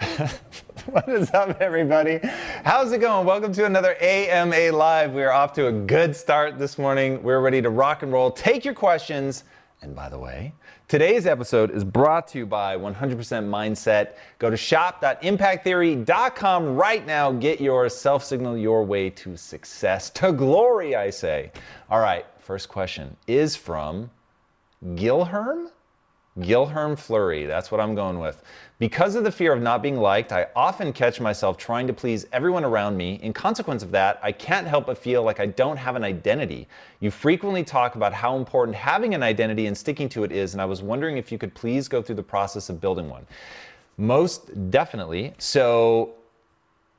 what is up, everybody? How's it going? Welcome to another AMA Live. We are off to a good start this morning. We're ready to rock and roll. Take your questions. And by the way, today's episode is brought to you by 100% Mindset. Go to shop.impacttheory.com right now. Get your self signal your way to success, to glory, I say. All right, first question is from Gilherm? Gilherm Flurry, that's what I'm going with. Because of the fear of not being liked, I often catch myself trying to please everyone around me. In consequence of that, I can't help but feel like I don't have an identity. You frequently talk about how important having an identity and sticking to it is, and I was wondering if you could please go through the process of building one. Most definitely. So,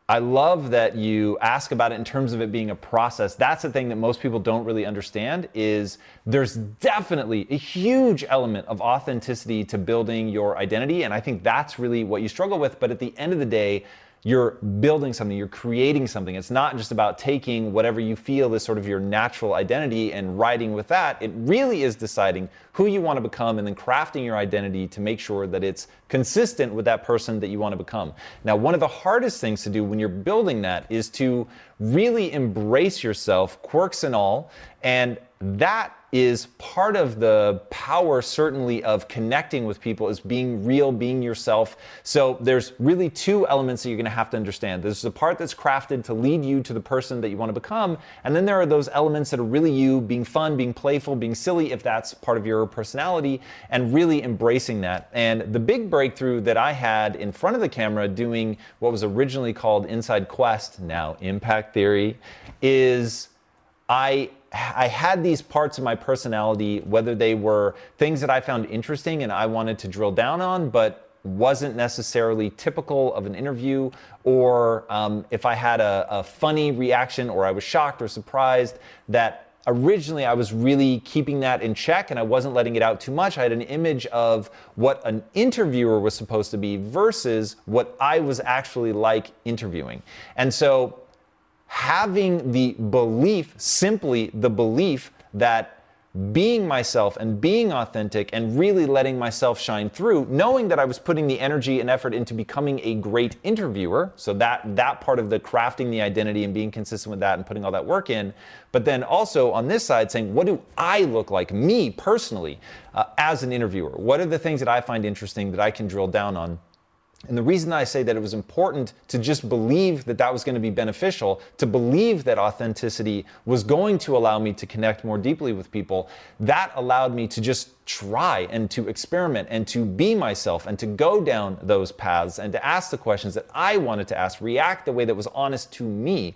I love that you ask about it in terms of it being a process. That's the thing that most people don't really understand is there's definitely a huge element of authenticity to building your identity and I think that's really what you struggle with, but at the end of the day, you're building something, you're creating something. It's not just about taking whatever you feel is sort of your natural identity and riding with that. It really is deciding who you want to become and then crafting your identity to make sure that it's consistent with that person that you want to become. Now, one of the hardest things to do when you're building that is to really embrace yourself, quirks and all, and that is part of the power certainly of connecting with people is being real being yourself so there's really two elements that you're going to have to understand there's the part that's crafted to lead you to the person that you want to become and then there are those elements that are really you being fun being playful being silly if that's part of your personality and really embracing that. And the big breakthrough that i had in front of the camera doing what was originally called inside quest now impact theory is i I had these parts of my personality, whether they were things that I found interesting and I wanted to drill down on, but wasn't necessarily typical of an interview, or um, if I had a, a funny reaction or I was shocked or surprised that originally I was really keeping that in check and I wasn't letting it out too much. I had an image of what an interviewer was supposed to be versus what I was actually like interviewing. And so having the belief, simply the belief that being myself and being authentic and really letting myself shine through knowing that i was putting the energy and effort into becoming a great interviewer. So that that part of the crafting the identity and being consistent with that and putting all that work in. But then also on this side saying what do i look like me personally uh, as an interviewer? What are the things that i find interesting that i can drill down on and the reason I say that it was important to just believe that that was going to be beneficial, to believe that authenticity was going to allow me to connect more deeply with people, that allowed me to just try and to experiment and to be myself and to go down those paths and to ask the questions that I wanted to ask, react the way that was honest to me.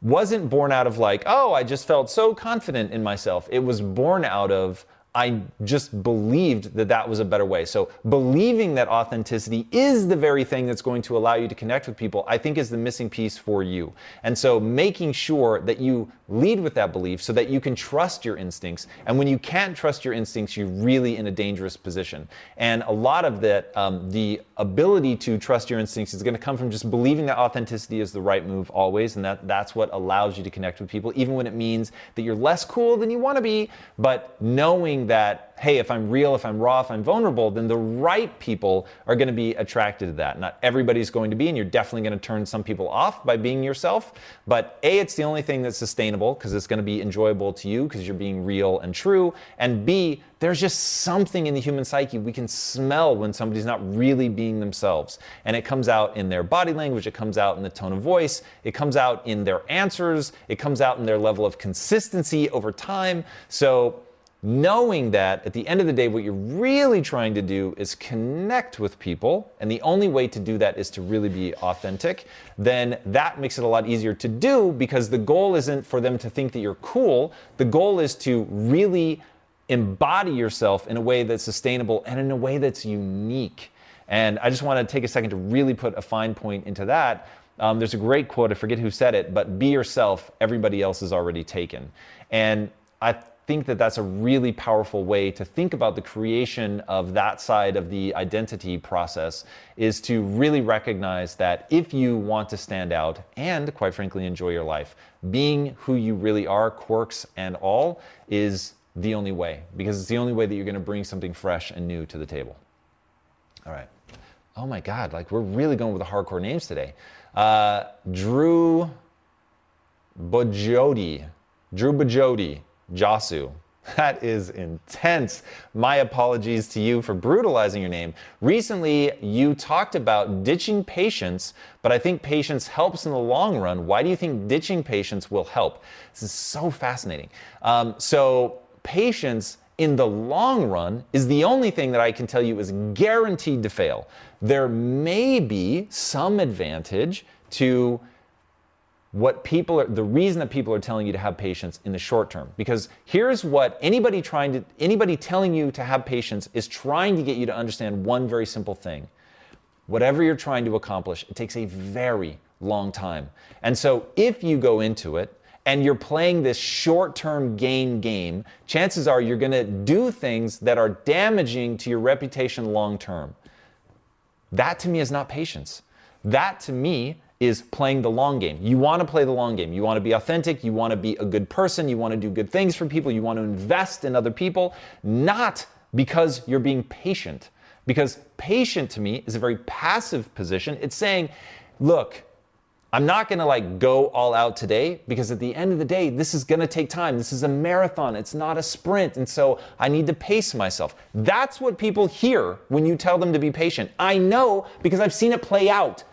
Wasn't born out of like, oh, I just felt so confident in myself. It was born out of, I just believed that that was a better way. So, believing that authenticity is the very thing that's going to allow you to connect with people, I think is the missing piece for you. And so, making sure that you lead with that belief so that you can trust your instincts. And when you can't trust your instincts, you're really in a dangerous position. And a lot of that, um, the ability to trust your instincts is going to come from just believing that authenticity is the right move always. And that, that's what allows you to connect with people, even when it means that you're less cool than you want to be, but knowing that, hey, if I'm real, if I'm raw, if I'm vulnerable, then the right people are going to be attracted to that. Not everybody's going to be, and you're definitely going to turn some people off by being yourself. But A, it's the only thing that's sustainable because it's going to be enjoyable to you because you're being real and true. And B, there's just something in the human psyche we can smell when somebody's not really being themselves. And it comes out in their body language, it comes out in the tone of voice, it comes out in their answers, it comes out in their level of consistency over time. So knowing that at the end of the day, what you're really trying to do is connect with people, and the only way to do that is to really be authentic, then that makes it a lot easier to do because the goal isn't for them to think that you're cool. The goal is to really embody yourself in a way that's sustainable and in a way that's unique. And I just want to take a second to really put a fine point into that. Um, there's a great quote, I forget who said it, but be yourself, everybody else is already taken. And I think that that's a really powerful way to think about the creation of that side of the identity process is to really recognize that if you want to stand out and quite frankly enjoy your life being who you really are quirks and all is the only way because it's the only way that you're going to bring something fresh and new to the table. All right. Oh my god like we're really going with the hardcore names today. Uh, drew bajodi drew bajodi Jasu. That is intense. My apologies to you for brutalizing your name. Recently, you talked about ditching patience, but I think patience helps in the long run. Why do you think ditching patience will help? This is so fascinating. Um, so, patience in the long run is the only thing that I can tell you is guaranteed to fail. There may be some advantage to what people are the reason that people are telling you to have patience in the short term. Because here's what anybody trying to anybody telling you to have patience is trying to get you to understand one very simple thing. Whatever you're trying to accomplish it takes a very long time. And so if you go into it and you're playing this short-term gain game chances are you're going to do things that are damaging to your reputation long term. That to me is not patience. That to me is playing the long game. You want to play the long game. You want to be authentic. You want to be a good person. You want to do good things for people. You want to invest in other people, not because you're being patient. Because patient to me is a very passive position. It's saying, look, I'm not going to like go all out today because at the end of the day, this is going to take time. This is a marathon. It's not a sprint. And so I need to pace myself. That's what people hear when you tell them to be patient. I know because I've seen it play out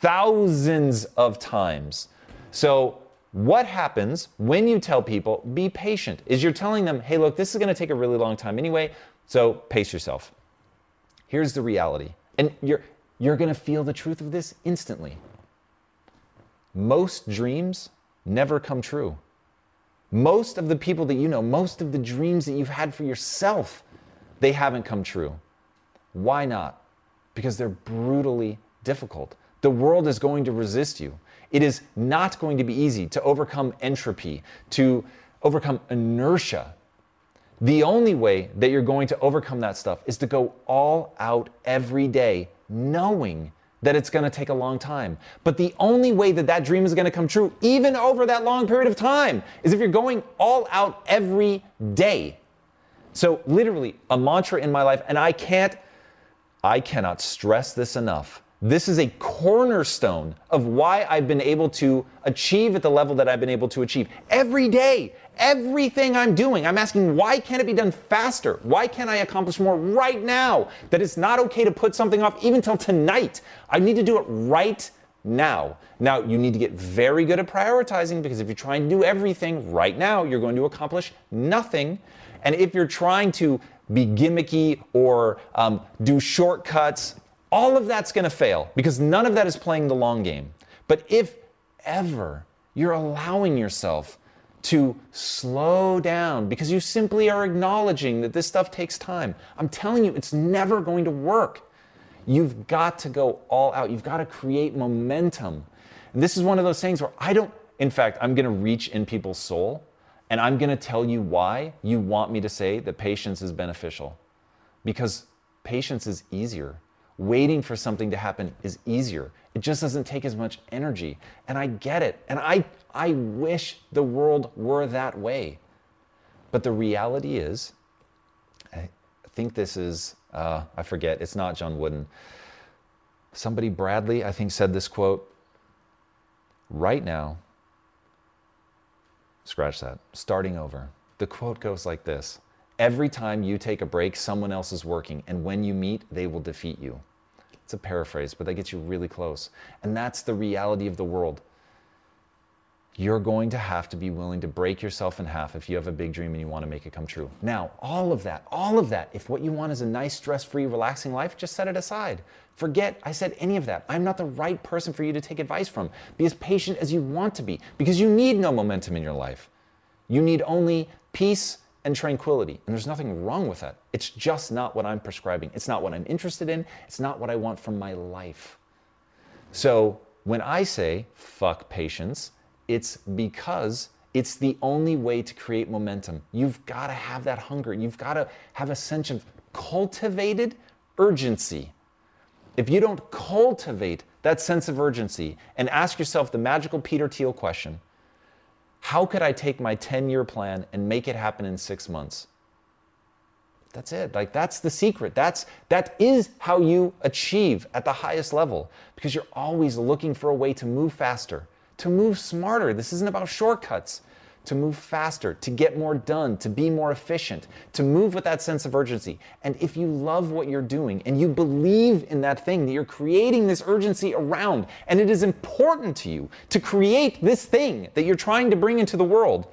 thousands of times. So, what happens when you tell people, be patient, is you're telling them, hey, look, this is going to take a really long time anyway, so pace yourself. Here's the reality. And you're, you're going to feel the truth of this instantly. Most dreams never come true. Most of the people that you know, most of the dreams that you've had for yourself, they haven't come true. Why not? Because they're brutally difficult. The world is going to resist you. It is not going to be easy to overcome entropy, to overcome inertia. The only way that you're going to overcome that stuff is to go all out every day, knowing that it's going to take a long time. But the only way that that dream is going to come true, even over that long period of time, is if you're going all out every day. So, literally, a mantra in my life, and I can't, I cannot stress this enough. This is a cornerstone of why I've been able to achieve at the level that I've been able to achieve. Every day, everything I'm doing, I'm asking, why can't it be done faster? Why can't I accomplish more right now? That it's not okay to put something off even till tonight. I need to do it right now. Now, you need to get very good at prioritizing because if you're trying to do everything right now, you're going to accomplish nothing. And if you're trying to be gimmicky or um, do shortcuts, all of that's going to fail because none of that is playing the long game. But if ever you're allowing yourself to slow down because you simply are acknowledging that this stuff takes time, I'm telling you, it's never going to work. You've got to go all out. You've got to create momentum. And this is one of those things where I don't, in fact, I'm going to reach in people's soul and I'm going to tell you why you want me to say that patience is beneficial. Because patience is easier waiting for something to happen is easier. It just doesn't take as much energy. And I get it. And I, I wish the world were that way. But the reality is, I think this is, uh, I forget, it's not John Wooden. Somebody, Bradley, I think, said this quote right now, scratch that, starting over. The quote goes like this Every time you take a break, someone else is working, and when you meet, they will defeat you. It's a paraphrase, but that gets you really close. And that's the reality of the world. You're going to have to be willing to break yourself in half if you have a big dream and you want to make it come true. Now, all of that, all of that, if what you want is a nice, stress free, relaxing life, just set it aside. Forget I said any of that. I'm not the right person for you to take advice from. Be as patient as you want to be because you need no momentum in your life. You need only peace and tranquility. And there's nothing wrong with that. It's just not what I'm prescribing. It's not what I'm interested in. It's not what I want from my life. So when I say fuck patience, it's because it's the only way to create momentum. You've got to have that hunger. You've got to have a sense of cultivated urgency. If you don't cultivate that sense of urgency and ask yourself the magical Peter Thiel question how could I take my 10 year plan and make it happen in six months? That's it. Like that's the secret. That's that is how you achieve at the highest level because you're always looking for a way to move faster, to move smarter. This isn't about shortcuts to move faster, to get more done, to be more efficient, to move with that sense of urgency. And if you love what you're doing and you believe in that thing that you're creating this urgency around, and it is important to you to create this thing that you're trying to bring into the world,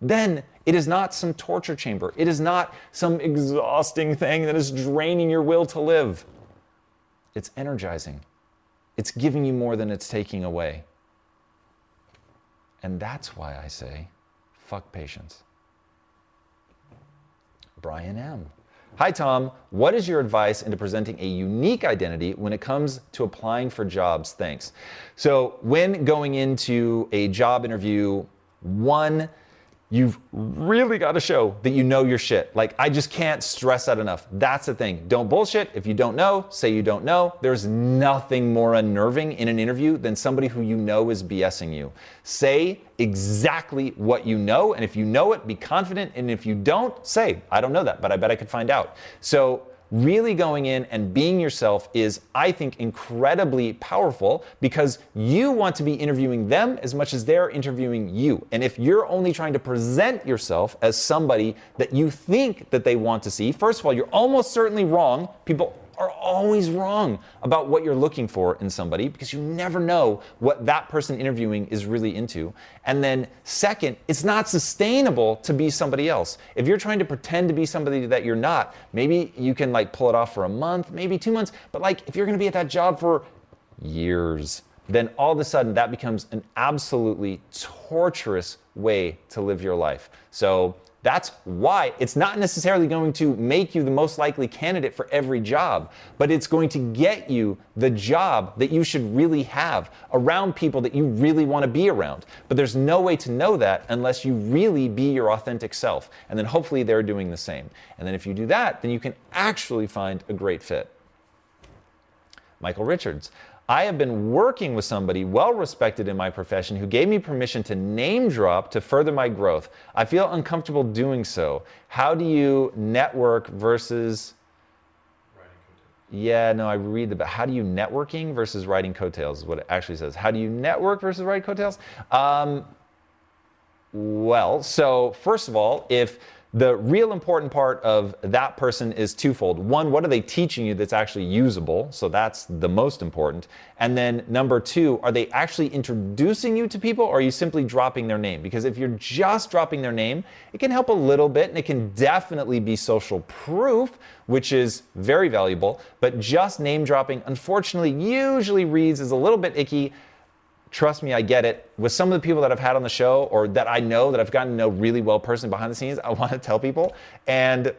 then it is not some torture chamber. It is not some exhausting thing that is draining your will to live. It's energizing. It's giving you more than it's taking away. And that's why I say, Fuck patience. Brian M. Hi, Tom. What is your advice into presenting a unique identity when it comes to applying for jobs? Thanks. So, when going into a job interview, one, You've really got to show that you know your shit. Like, I just can't stress that enough. That's the thing. Don't bullshit. If you don't know, say you don't know. There's nothing more unnerving in an interview than somebody who you know is BSing you. Say exactly what you know. And if you know it, be confident. And if you don't, say, I don't know that, but I bet I could find out. So, really going in and being yourself is, I think, incredibly powerful because you want to be interviewing them as much as they're interviewing you. And if you're only trying to present yourself as somebody that you think that they want to see, first of all, you're almost certainly wrong. People are always wrong about what you're looking for in somebody because you never know what that person interviewing is really into. And then, second, it's not sustainable to be somebody else. If you're trying to pretend to be somebody that you're not, maybe you can like pull it off for a month, maybe two months, but like if you're gonna be at that job for years, then all of a sudden that becomes an absolutely torturous way to live your life. So that's why it's not necessarily going to make you the most likely candidate for every job, but it's going to get you the job that you should really have around people that you really want to be around. But there's no way to know that unless you really be your authentic self. And then hopefully they're doing the same. And then if you do that, then you can actually find a great fit. Michael Richards. I have been working with somebody well respected in my profession who gave me permission to name drop to further my growth. I feel uncomfortable doing so. How do you network versus yeah, no, I read the. How do you networking versus writing coattails is what it actually says. How do you network versus write coattails? Um, well, so first of all, if the real important part of that person is twofold. One, what are they teaching you that's actually usable? So that's the most important. And then number two, are they actually introducing you to people or are you simply dropping their name? Because if you're just dropping their name, it can help a little bit and it can definitely be social proof, which is very valuable. But just name dropping, unfortunately, usually reads as a little bit icky trust me, I get it. With some of the people that I've had on the show or that I know that I've gotten to know really well personally behind the scenes, I want to tell people, and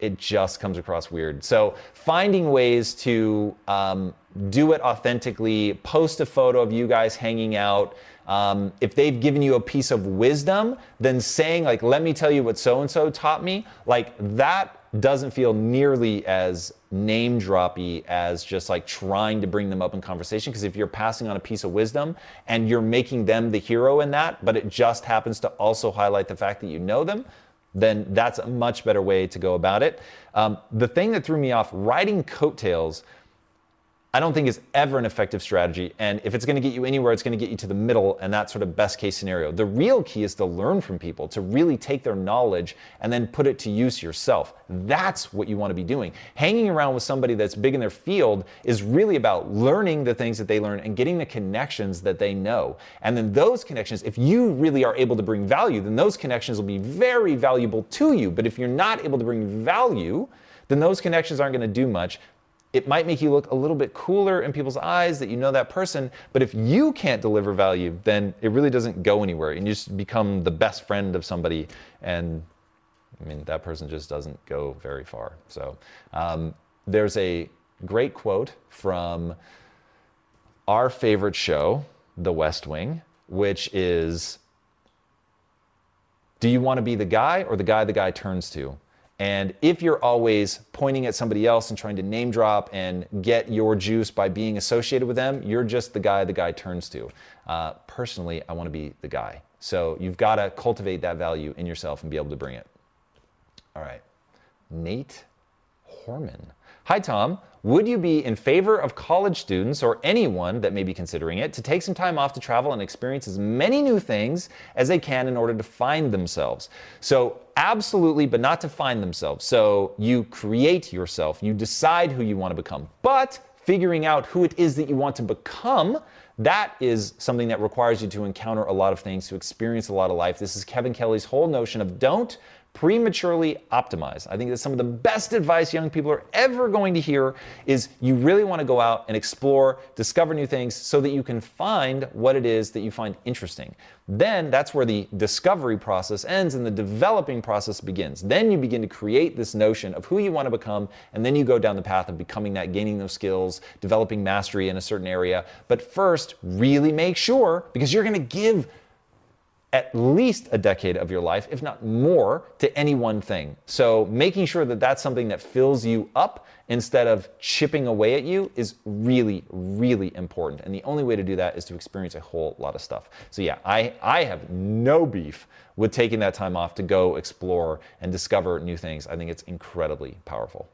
it just comes across weird. So finding ways to um, do it authentically, post a photo of you guys hanging out. Um, if they've given you a piece of wisdom, then saying like, "Let me tell you what so and so taught me," like that doesn't feel nearly as name droppy as just like trying to bring them up in conversation. Because if you're passing on a piece of wisdom and you're making them the hero in that, but it just happens to also highlight the fact that you know them, then that's a much better way to go about it. Um, the thing that threw me off writing coattails I don't think is ever an effective strategy. And if it's going to get you anywhere, it's going to get you to the middle and that sort of best case scenario. The real key is to learn from people, to really take their knowledge and then put it to use yourself. That's what you want to be doing. Hanging around with somebody that's big in their field is really about learning the things that they learn and getting the connections that they know. And then those connections, if you really are able to bring value, then those connections will be very valuable to you. But if you're not able to bring value, then those connections aren't going to do much it might make you look a little bit cooler in people's eyes that you know that person. But if you can't deliver value, then it really doesn't go anywhere. And you just become the best friend of somebody. And I mean, that person just doesn't go very far. So um, there's a great quote from our favorite show, The West Wing, which is Do you want to be the guy or the guy the guy turns to? And if you're always pointing at somebody else and trying to name drop and get your juice by being associated with them, you're just the guy the guy turns to. Uh, personally, I want to be the guy. So you've got to cultivate that value in yourself and be able to bring it. All right. Nate Horman. Hi, Tom. Would you be in favor of college students or anyone that may be considering it to take some time off to travel and experience as many new things as they can in order to find themselves? So, absolutely, but not to find themselves. So, you create yourself, you decide who you want to become, but figuring out who it is that you want to become that is something that requires you to encounter a lot of things, to experience a lot of life. This is Kevin Kelly's whole notion of don't prematurely optimize. I think that some of the best advice young people are ever going to hear is you really want to go out and explore, discover new things so that you can find what it is that you find interesting. Then that's where the discovery process ends and the developing process begins. Then you begin to create this notion of who you want to become, and then you go down the path of becoming that, gaining those skills, developing mastery in a certain area. But first, really make sure, because you're going to give at least a decade of your life, if not more, to any one thing. So making sure that that's something that fills you up instead of chipping away at you is really, really important. And the only way to do that is to experience a whole lot of stuff. So yeah, I, I have no beef with taking that time off to go explore and discover new things. I think it's incredibly powerful.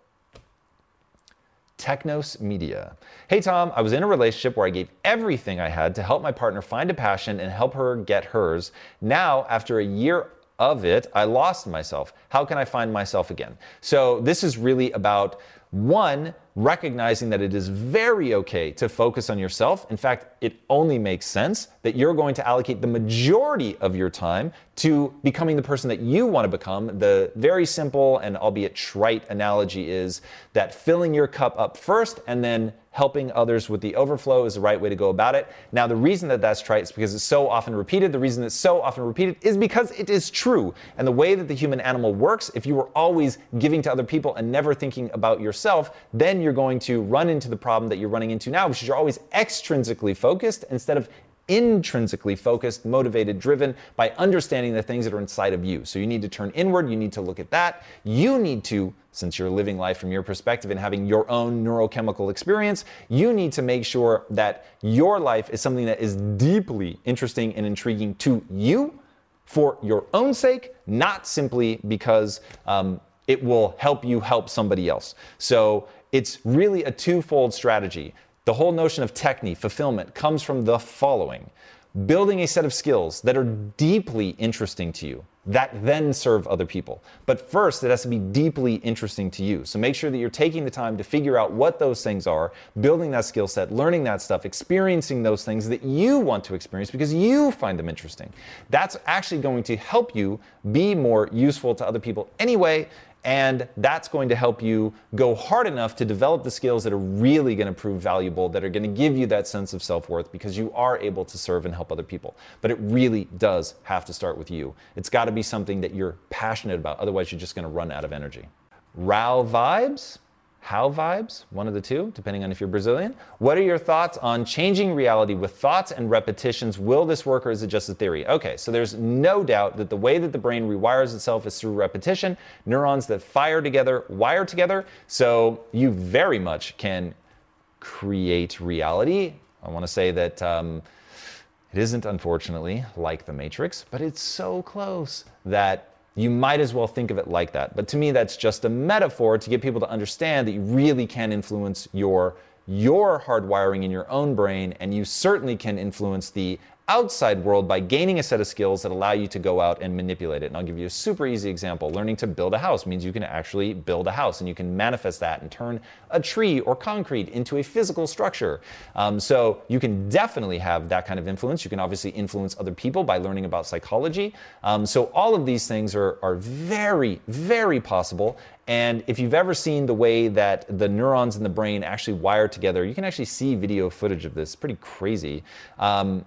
Technos Media. Hey Tom, I was in a relationship where I gave everything I had to help my partner find a passion and help her get hers. Now, after a year of it, I lost myself. How can I find myself again? So, this is really about one, recognizing that it is very okay to focus on yourself. In fact, it only makes sense that you're going to allocate the majority of your time to becoming the person that you want to become. The very simple and albeit trite analogy is that filling your cup up first and then helping others with the overflow is the right way to go about it. Now, the reason that that's trite is because it's so often repeated. The reason it's so often repeated is because it is true. And the way that the human animal works, if you were always giving to other people and never thinking about yourself, then you're going to run into the problem that you're running into now, which is you're always extrinsically focused instead of intrinsically focused, motivated, driven by understanding the things that are inside of you. So you need to turn inward, you need to look at that. You need to, since you're living life from your perspective and having your own neurochemical experience, you need to make sure that your life is something that is deeply interesting and intriguing to you for your own sake, not simply because um, it will help you help somebody else. So it's really a twofold strategy. The whole notion of technique, fulfillment, comes from the following building a set of skills that are deeply interesting to you that then serve other people. But first, it has to be deeply interesting to you. So make sure that you're taking the time to figure out what those things are, building that skill set, learning that stuff, experiencing those things that you want to experience because you find them interesting. That's actually going to help you be more useful to other people anyway and that's going to help you go hard enough to develop the skills that are really going to prove valuable, that are going to give you that sense of self worth because you are able to serve and help other people. But it really does have to start with you. It's got to be something that you're passionate about, otherwise, you're just going to run out of energy. Rao vibes how vibes, one of the two, depending on if you're Brazilian. What are your thoughts on changing reality with thoughts and repetitions? Will this work or is it just a theory? Okay, so there's no doubt that the way that the brain rewires itself is through repetition. Neurons that fire together wire together. So you very much can create reality. I want to say that. Um, it isn't, unfortunately, like the Matrix, but it's so close that you might as well think of it like that. But to me, that's just a metaphor to get people to understand that you really can influence your your hardwiring in your own brain, and you certainly can influence the outside world by gaining a set of skills that allow you to go out and manipulate it. And I'll give you a super easy example. Learning to build a house means you can actually build a house and you can manifest that and turn a tree or concrete into a physical structure. Um, so you can definitely have that kind of influence. You can obviously influence other people by learning about psychology. Um, so all of these things are, are very, very possible. And if you've ever seen the way that the neurons in the brain actually wire together, you can actually see video footage of this. It's pretty crazy. Um,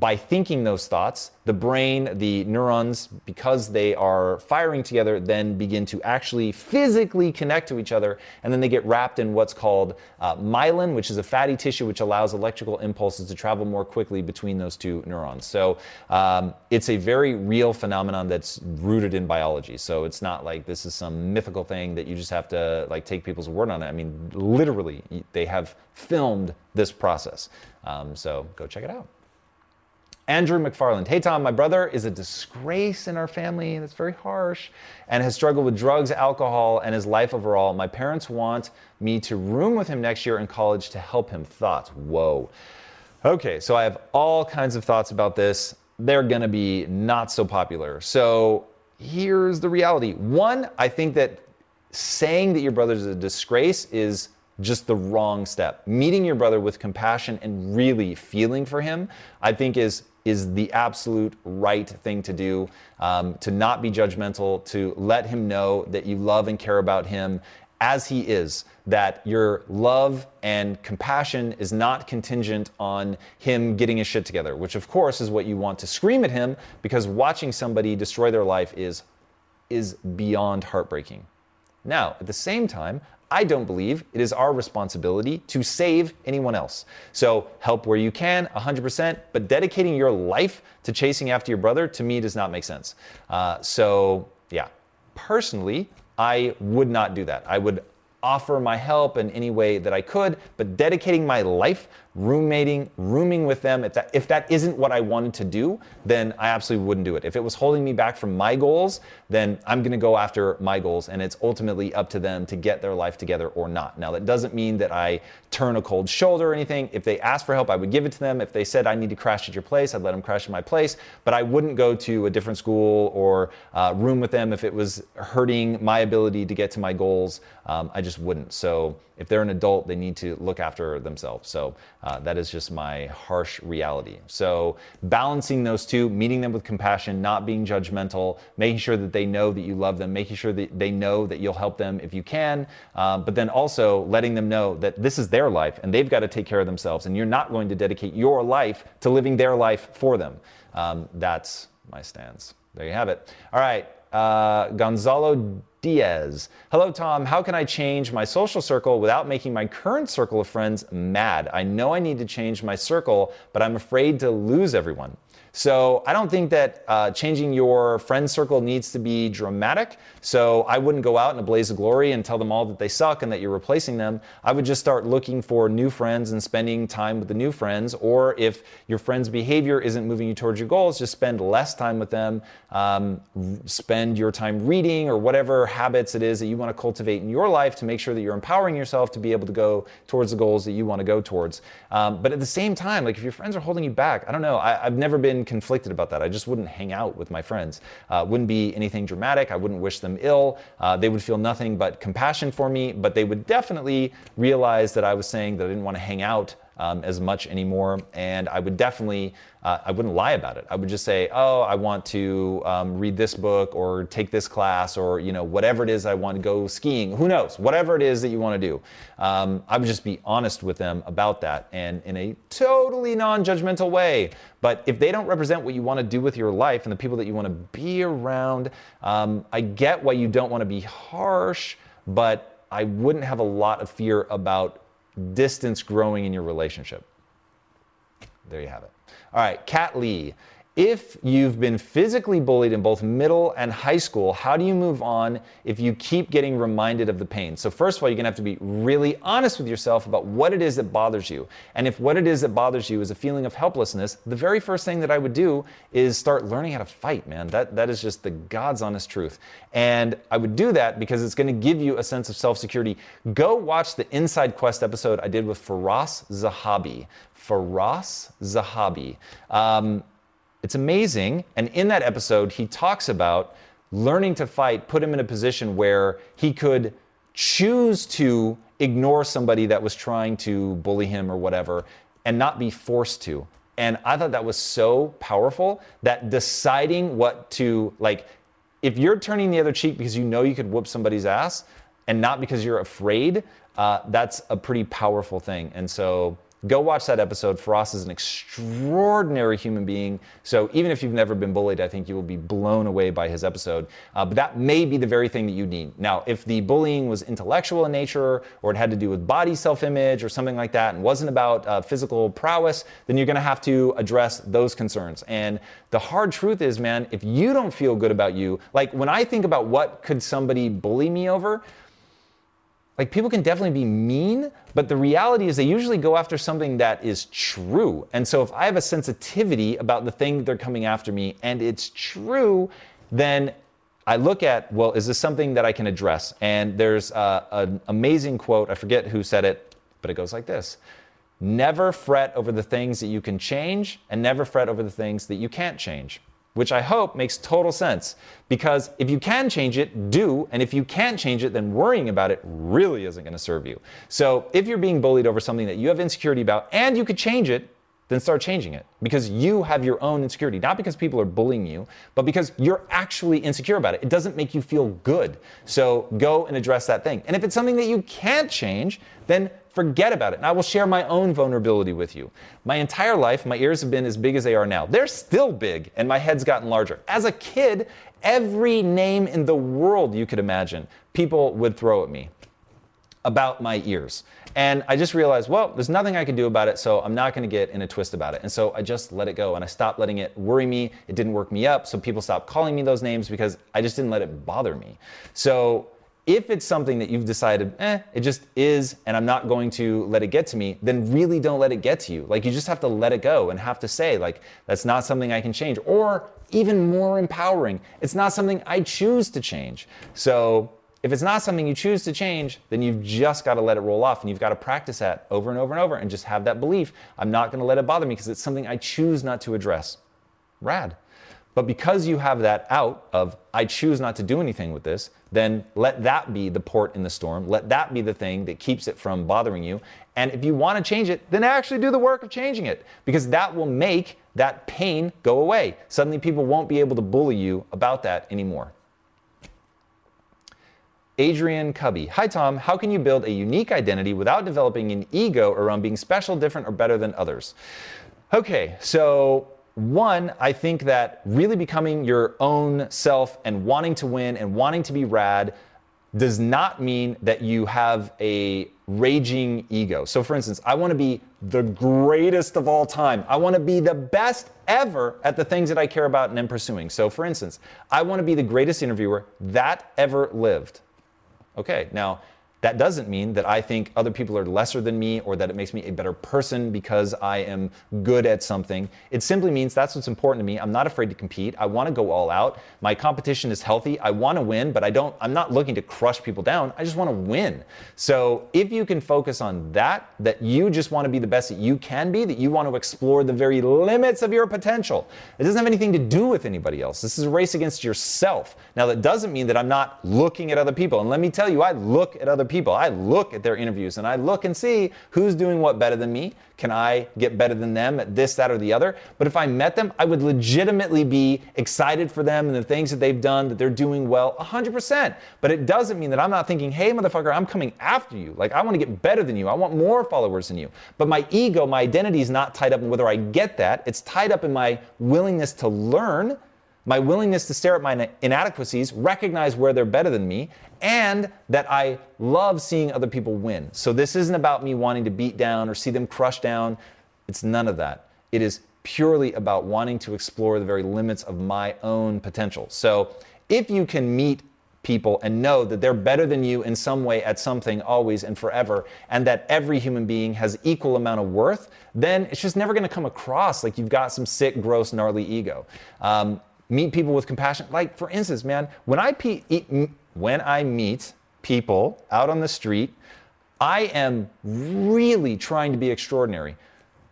by thinking those thoughts, the brain, the neurons, because they are firing together, then begin to actually physically connect to each other. And then they get wrapped in what's called uh, myelin, which is a fatty tissue which allows electrical impulses to travel more quickly between those two neurons. So um, it's a very real phenomenon that's rooted in biology. So it's not like this is some mythical thing that you just have to like take people's word on it. I mean, literally, they have filmed this process. Um, so go check it out. Andrew McFarland. Hey, Tom, my brother is a disgrace in our family, it's very harsh, and has struggled with drugs, alcohol, and his life overall. My parents want me to room with him next year in college to help him. Thoughts? Whoa. Okay, so I have all kinds of thoughts about this. They're gonna be not so popular. So here's the reality. One, I think that saying that your brother's a disgrace is just the wrong step. Meeting your brother with compassion and really feeling for him, I think is is the absolute right thing to do. Um, to not be judgmental, to let him know that you love and care about him as he is, that your love and compassion is not contingent on him getting his shit together, which of course is what you want to scream at him because watching somebody destroy their life is, is beyond heartbreaking. Now, at the same time, I don't believe it is our responsibility to save anyone else. So help where you can, 100%, but dedicating your life to chasing after your brother to me does not make sense. Uh, so, yeah, personally, I would not do that. I would offer my help in any way that I could, but dedicating my life roommating, rooming with them, if that, if that isn't what I wanted to do, then I absolutely wouldn't do it. If it was holding me back from my goals, then I'm gonna go after my goals and it's ultimately up to them to get their life together or not. Now, that doesn't mean that I turn a cold shoulder or anything. If they ask for help, I would give it to them. If they said I need to crash at your place, I'd let them crash at my place, but I wouldn't go to a different school or uh, room with them if it was hurting my ability to get to my goals. Um, I just wouldn't. So if they're an adult, they need to look after themselves. So uh, that is just my harsh reality. So, balancing those two, meeting them with compassion, not being judgmental, making sure that they know that you love them, making sure that they know that you'll help them if you can, um, but then also letting them know that this is their life and they've got to take care of themselves, and you're not going to dedicate your life to living their life for them. Um, that's my stance. There you have it. All right, uh, Gonzalo Diaz. Hello, Tom. How can I change my social circle without making my current circle of friends mad? I know I need to change my circle, but I'm afraid to lose everyone. So I don't think that uh, changing your friend circle needs to be dramatic. So I wouldn't go out in a blaze of glory and tell them all that they suck and that you're replacing them. I would just start looking for new friends and spending time with the new friends. Or if your friend's behavior isn't moving you towards your goals, just spend less time with them. Um, spend your time reading or whatever habits it is that you want to cultivate in your life to make sure that you're empowering yourself to be able to go towards the goals that you want to go towards. Um, but at the same time, like if your friends are holding you back, I don't know. I, I've never been conflicted about that. I just wouldn't hang out with my friends. Uh, wouldn't be anything dramatic. I wouldn't wish them ill. Uh, they would feel nothing but compassion for me, but they would definitely realize that I was saying that I didn't want to hang out um, as much anymore. And I would definitely, uh, I wouldn't lie about it. I would just say, oh, I want to um, read this book or take this class or, you know, whatever it is I want to go skiing. Who knows? Whatever it is that you want to do. Um, I would just be honest with them about that and in a totally non judgmental way. But if they don't represent what you want to do with your life and the people that you want to be around, um, I get why you don't want to be harsh, but I wouldn't have a lot of fear about distance growing in your relationship. There you have it. All right, Kat Lee. If you've been physically bullied in both middle and high school, how do you move on if you keep getting reminded of the pain? So, first of all, you're gonna have to be really honest with yourself about what it is that bothers you. And if what it is that bothers you is a feeling of helplessness, the very first thing that I would do is start learning how to fight, man. That, that is just the God's honest truth. And I would do that because it's gonna give you a sense of self security. Go watch the Inside Quest episode I did with Firas Zahabi. Firas Zahabi. Um, it's amazing. And in that episode, he talks about learning to fight put him in a position where he could choose to ignore somebody that was trying to bully him or whatever and not be forced to. And I thought that was so powerful that deciding what to, like, if you're turning the other cheek because you know you could whoop somebody's ass and not because you're afraid, uh, that's a pretty powerful thing. And so Go watch that episode. Firas is an extraordinary human being. So even if you've never been bullied, I think you will be blown away by his episode. Uh, but that may be the very thing that you need. Now, if the bullying was intellectual in nature, or it had to do with body self-image, or something like that, and wasn't about uh, physical prowess, then you're going to have to address those concerns. And the hard truth is, man, if you don't feel good about you, like when I think about what could somebody bully me over, like people can definitely be mean, but the reality is they usually go after something that is true. And so if I have a sensitivity about the thing they're coming after me and it's true, then I look at, well, is this something that I can address? And there's uh, an amazing quote, I forget who said it, but it goes like this Never fret over the things that you can change, and never fret over the things that you can't change which I hope makes total sense. Because if you can change it, do. And if you can't change it, then worrying about it really isn't going to serve you. So if you're being bullied over something that you have insecurity about and you could change it, then start changing it because you have your own insecurity. Not because people are bullying you, but because you're actually insecure about it. It doesn't make you feel good. So go and address that thing. And if it's something that you can't change, then forget about it. And I will share my own vulnerability with you. My entire life, my ears have been as big as they are now. They're still big, and my head's gotten larger. As a kid, every name in the world you could imagine, people would throw at me about my ears. And I just realized, well, there's nothing I can do about it, so I'm not gonna get in a twist about it. And so I just let it go and I stopped letting it worry me. It didn't work me up, so people stopped calling me those names because I just didn't let it bother me. So if it's something that you've decided, eh, it just is, and I'm not going to let it get to me, then really don't let it get to you. Like you just have to let it go and have to say, like, that's not something I can change. Or even more empowering, it's not something I choose to change. So if it's not something you choose to change, then you've just got to let it roll off and you've got to practice that over and over and over and just have that belief I'm not going to let it bother me because it's something I choose not to address. Rad. But because you have that out of I choose not to do anything with this, then let that be the port in the storm. Let that be the thing that keeps it from bothering you. And if you want to change it, then actually do the work of changing it because that will make that pain go away. Suddenly people won't be able to bully you about that anymore. Adrian Cubby. Hi, Tom. How can you build a unique identity without developing an ego around being special, different, or better than others? Okay, so one, I think that really becoming your own self and wanting to win and wanting to be rad does not mean that you have a raging ego. So, for instance, I want to be the greatest of all time. I want to be the best ever at the things that I care about and am pursuing. So, for instance, I want to be the greatest interviewer that ever lived. Okay, now that doesn't mean that I think other people are lesser than me or that it makes me a better person because I am good at something. It simply means that's what's important to me. I'm not afraid to compete. I want to go all out. My competition is healthy. I want to win, but I don't I'm not looking to crush people down. I just want to win. So, if you can focus on that that you just want to be the best that you can be, that you want to explore the very limits of your potential. It doesn't have anything to do with anybody else. This is a race against yourself. Now, that doesn't mean that I'm not looking at other people. And let me tell you, I look at other people people. I look at their interviews and I look and see who's doing what better than me. Can I get better than them at this, that, or the other? But if I met them, I would legitimately be excited for them and the things that they've done, that they're doing well, 100%. But it doesn't mean that I'm not thinking, hey, motherfucker, I'm coming after you. Like, I want to get better than you. I want more followers than you. But my ego, my identity is not tied up in whether I get that. It's tied up in my willingness to learn my willingness to stare at my inadequacies, recognize where they're better than me, and that I love seeing other people win. So this isn't about me wanting to beat down or see them crush down. It's none of that. It is purely about wanting to explore the very limits of my own potential. So if you can meet people and know that they're better than you in some way at something always and forever and that every human being has equal amount of worth then it's just never going to come across like you've got some sick gross gnarly ego um, meet people with compassion. Like for instance, man, when I pe- when I meet people out on the street, I am really trying to be extraordinary.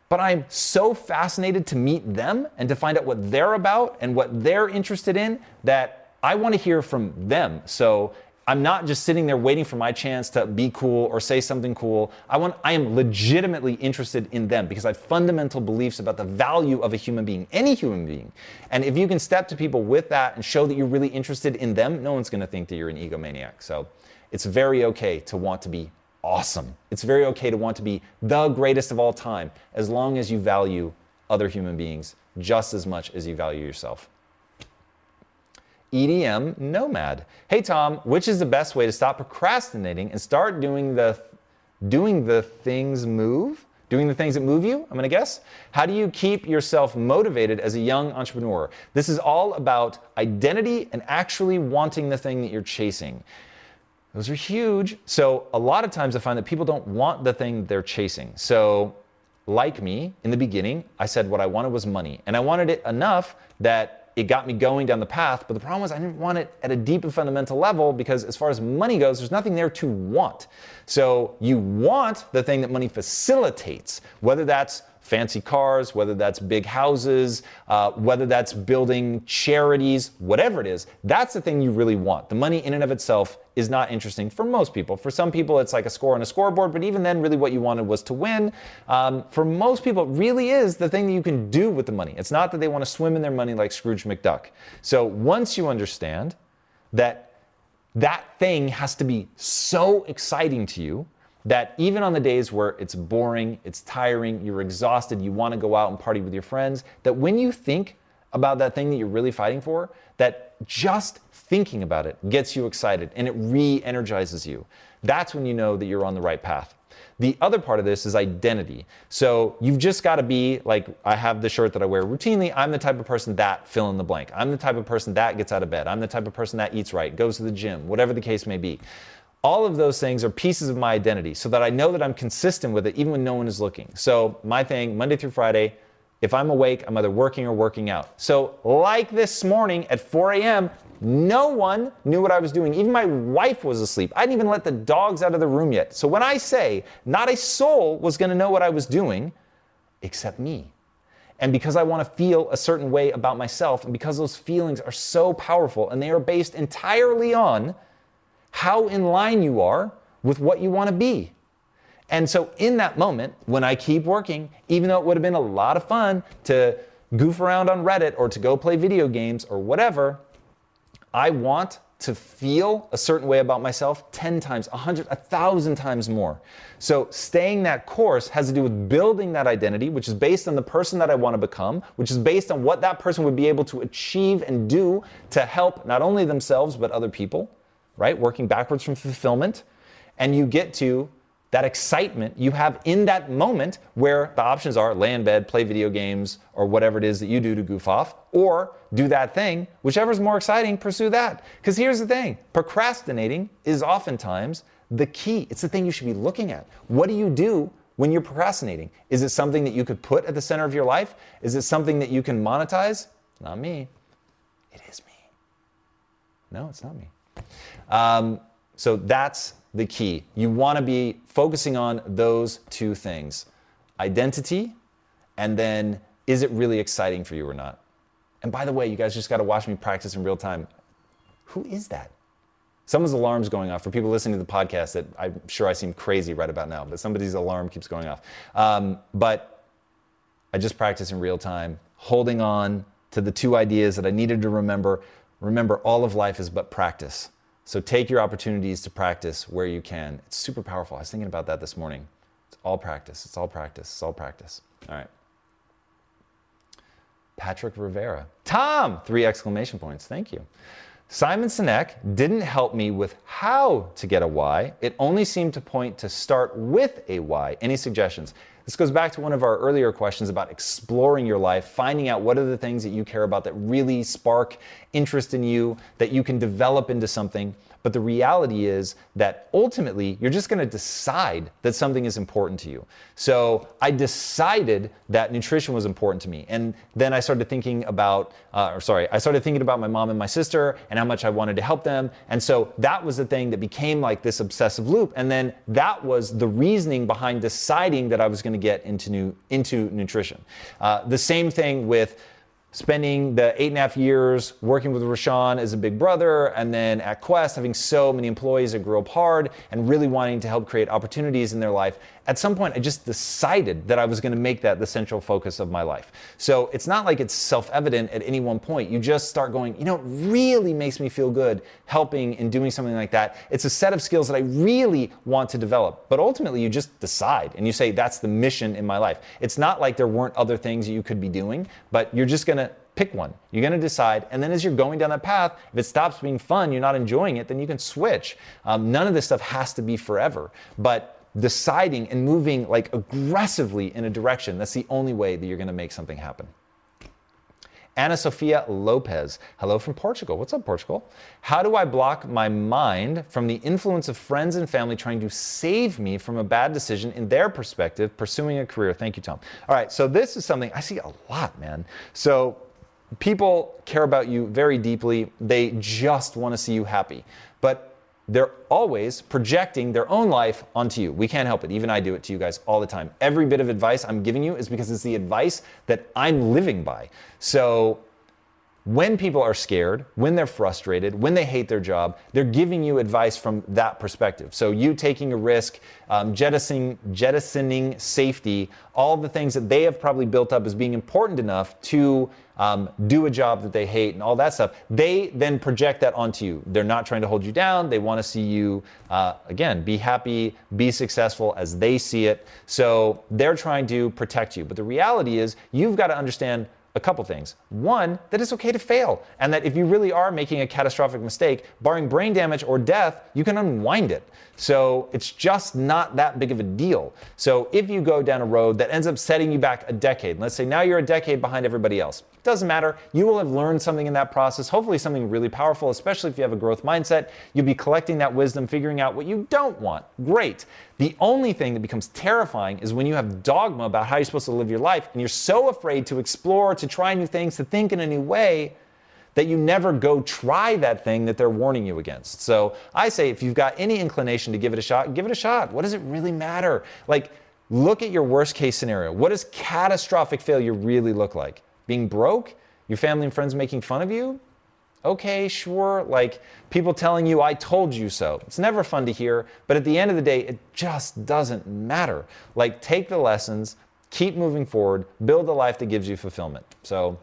But I'm so fascinated to meet them and to find out what they're about and what they're interested in that I want to hear from them. So I'm not just sitting there waiting for my chance to be cool or say something cool. I want I am legitimately interested in them because I have fundamental beliefs about the value of a human being, any human being. And if you can step to people with that and show that you're really interested in them, no one's going to think that you're an egomaniac. So, it's very okay to want to be awesome. It's very okay to want to be the greatest of all time as long as you value other human beings just as much as you value yourself. EDM Nomad. Hey Tom, which is the best way to stop procrastinating and start doing the doing the things move? Doing the things that move you, I'm gonna guess. How do you keep yourself motivated as a young entrepreneur? This is all about identity and actually wanting the thing that you're chasing. Those are huge. So, a lot of times I find that people don't want the thing they're chasing. So, like me, in the beginning, I said what I wanted was money. And I wanted it enough that it got me going down the path. But the problem was I didn't want it at a deep and fundamental level because as far as money goes, there's nothing there to want. So you want the thing that money facilitates, whether that's fancy cars, whether that's big houses, uh, whether that's building charities, whatever it is, that's the thing you really want. The money in and of itself is not interesting for most people. For some people, it's like a score on a scoreboard, but even then, really what you wanted was to win. Um, for most people, it really is the thing that you can do with the money. It's not that they want to swim in their money like Scrooge McDuck. So once you understand that that thing has to be so exciting to you that even on the days where it's boring, it's tiring, you're exhausted, you want to go out and party with your friends, that when you think about that thing that you're really fighting for, that just thinking about it gets you excited and it re energizes you. That's when you know that you're on the right path. The other part of this is identity. So you've just got to be like, I have the shirt that I wear routinely. I'm the type of person that fill in the blank. I'm the type of person that gets out of bed. I'm the type of person that eats right, goes to the gym, whatever the case may be. All of those things are pieces of my identity so that I know that I'm consistent with it even when no one is looking. So, my thing, Monday through Friday, if I'm awake, I'm either working or working out. So, like this morning at 4 a.m., no one knew what I was doing. Even my wife was asleep. I didn't even let the dogs out of the room yet. So, when I say not a soul was gonna know what I was doing except me. And because I wanna feel a certain way about myself, and because those feelings are so powerful and they are based entirely on how in line you are with what you want to be. And so, in that moment, when I keep working, even though it would have been a lot of fun to goof around on Reddit or to go play video games or whatever, I want to feel a certain way about myself 10 times, 100, 1,000 times more. So, staying that course has to do with building that identity, which is based on the person that I want to become, which is based on what that person would be able to achieve and do to help not only themselves, but other people right? Working backwards from fulfillment. And you get to that excitement you have in that moment where the options are lay in bed, play video games, or whatever it is that you do to goof off, or do that thing. Whichever's more exciting, pursue that. Because here's the thing procrastinating is oftentimes the key. It's the thing you should be looking at. What do you do when you're procrastinating? Is it something that you could put at the center of your life? Is it something that you can monetize? Not me. It is me. No, it's not me. Um, so that's the key. You want to be focusing on those two things identity, and then is it really exciting for you or not? And by the way, you guys just got to watch me practice in real time. Who is that? Someone's alarm's going off for people listening to the podcast that I'm sure I seem crazy right about now, but somebody's alarm keeps going off. Um, but I just practice in real time, holding on to the two ideas that I needed to remember. Remember, all of life is but practice. So take your opportunities to practice where you can. It's super powerful. I was thinking about that this morning. It's all practice. It's all practice. It's all practice. All right. Patrick Rivera. Tom! Three exclamation points. Thank you. Simon Sinek didn't help me with how to get a why. It only seemed to point to start with a why. Any suggestions? This goes back to one of our earlier questions about exploring your life, finding out what are the things that you care about that really spark interest in you, that you can develop into something. But the reality is that ultimately you're just gonna decide that something is important to you. So I decided that nutrition was important to me. And then I started thinking about, uh, or sorry, I started thinking about my mom and my sister and how much I wanted to help them. And so that was the thing that became like this obsessive loop. And then that was the reasoning behind deciding that I was gonna get into, new, into nutrition. Uh, the same thing with spending the eight and a half years working with Rashawn as a big brother, and then at Quest, having so many employees that grew up hard and really wanting to help create opportunities in their life. At some point I just decided that I was going to make that the central focus of my life. So it's not like it's self evident at any one point. You just start going, you know, it really makes me feel good helping and doing something like that. It's a set of skills that I really want to develop. But ultimately, you just decide and you say, that's the mission in my life. It's not like there weren't other things you could be doing, but you're just going to pick one. You're going to decide, and then as you're going down that path, if it stops being fun, you're not enjoying it, then you can switch. Um, none of this stuff has to be forever, but deciding and moving like aggressively in a direction, that's the only way that you're going to make something happen. Ana Sofia Lopez. Hello from Portugal. What's up, Portugal? How do I block my mind from the influence of friends and family trying to save me from a bad decision in their perspective, pursuing a career? Thank you, Tom. All right, so this is something I see a lot, man. So people care about you very deeply. They just want to see you happy. But they're always projecting their own life onto you. We can't help it. Even I do it to you guys all the time. Every bit of advice I'm giving you is because it's the advice that I'm living by. So when people are scared, when they're frustrated, when they hate their job, they're giving you advice from that perspective. So you taking a risk, um, jettisoning, jettisoning safety, all the things that they have probably built up as being important enough to um, do a job that they hate and all that stuff, they then project that onto you. They're not trying to hold you down. They want to see you, uh, again, be happy, be successful as they see it. So they're trying to protect you. But the reality is, you've got to understand a couple things. One, that it's okay to fail, and that if you really are making a catastrophic mistake, barring brain damage or death, you can unwind it. So it's just not that big of a deal. So if you go down a road that ends up setting you back a decade, let's say now you're a decade behind everybody else, doesn't matter. You will have learned something in that process, hopefully something really powerful, especially if you have a growth mindset. You'll be collecting that wisdom, figuring out what you don't want. Great. The only thing that becomes terrifying is when you have dogma about how you're supposed to live your life and you're so afraid to explore, to try new things, to think in a new way that you never go try that thing that they're warning you against. So I say if you've got any inclination to give it a shot, give it a shot. What does it really matter? Like, look at your worst case scenario. What does catastrophic failure really look like? Being broke? Your family and friends making fun of you? Okay, sure. Like people telling you, I told you so. It's never fun to hear, but at the end of the day, it just doesn't matter. Like take the lessons, keep moving forward, build a life that gives you fulfillment. So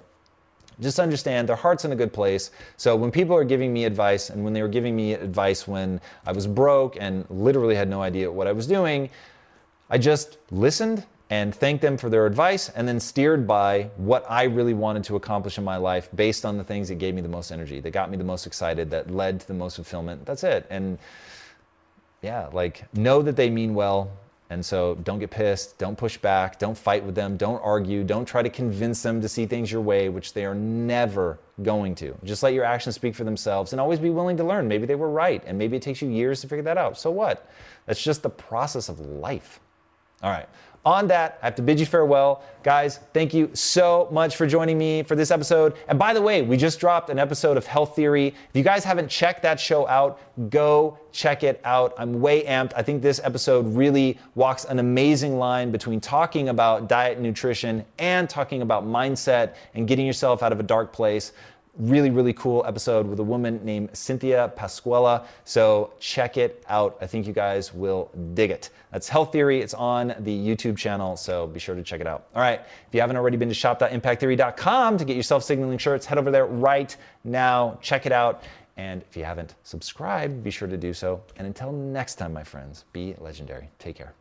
just understand their heart's in a good place. So when people are giving me advice, and when they were giving me advice when I was broke and literally had no idea what I was doing, I just listened and thanked them for their advice and then steered by what I really wanted to accomplish in my life based on the things that gave me the most energy, that got me the most excited, that led to the most fulfillment. That's it. And yeah, like know that they mean well. And so don't get pissed, don't push back, don't fight with them, don't argue, don't try to convince them to see things your way, which they are never going to. Just let your actions speak for themselves and always be willing to learn. Maybe they were right and maybe it takes you years to figure that out. So what? That's just the process of life. All right on that, I have to bid you farewell. Guys, thank you so much for joining me for this episode. And by the way, we just dropped an episode of Health Theory. If you guys haven't checked that show out, go check it out. I'm way amped. I think this episode really walks an amazing line between talking about diet and nutrition and talking about mindset and getting yourself out of a dark place really, really cool episode with a woman named Cynthia Pasquella. So check it out. I think you guys will dig it. That's Health Theory. It's on the YouTube channel, so be sure to check it out. All right. If you haven't already been to shop.impacttheory.com to get your self signaling shirts, head over there right now. Check it out. And if you haven't subscribed, be sure to do so. And until next time, my friends, be legendary. Take care.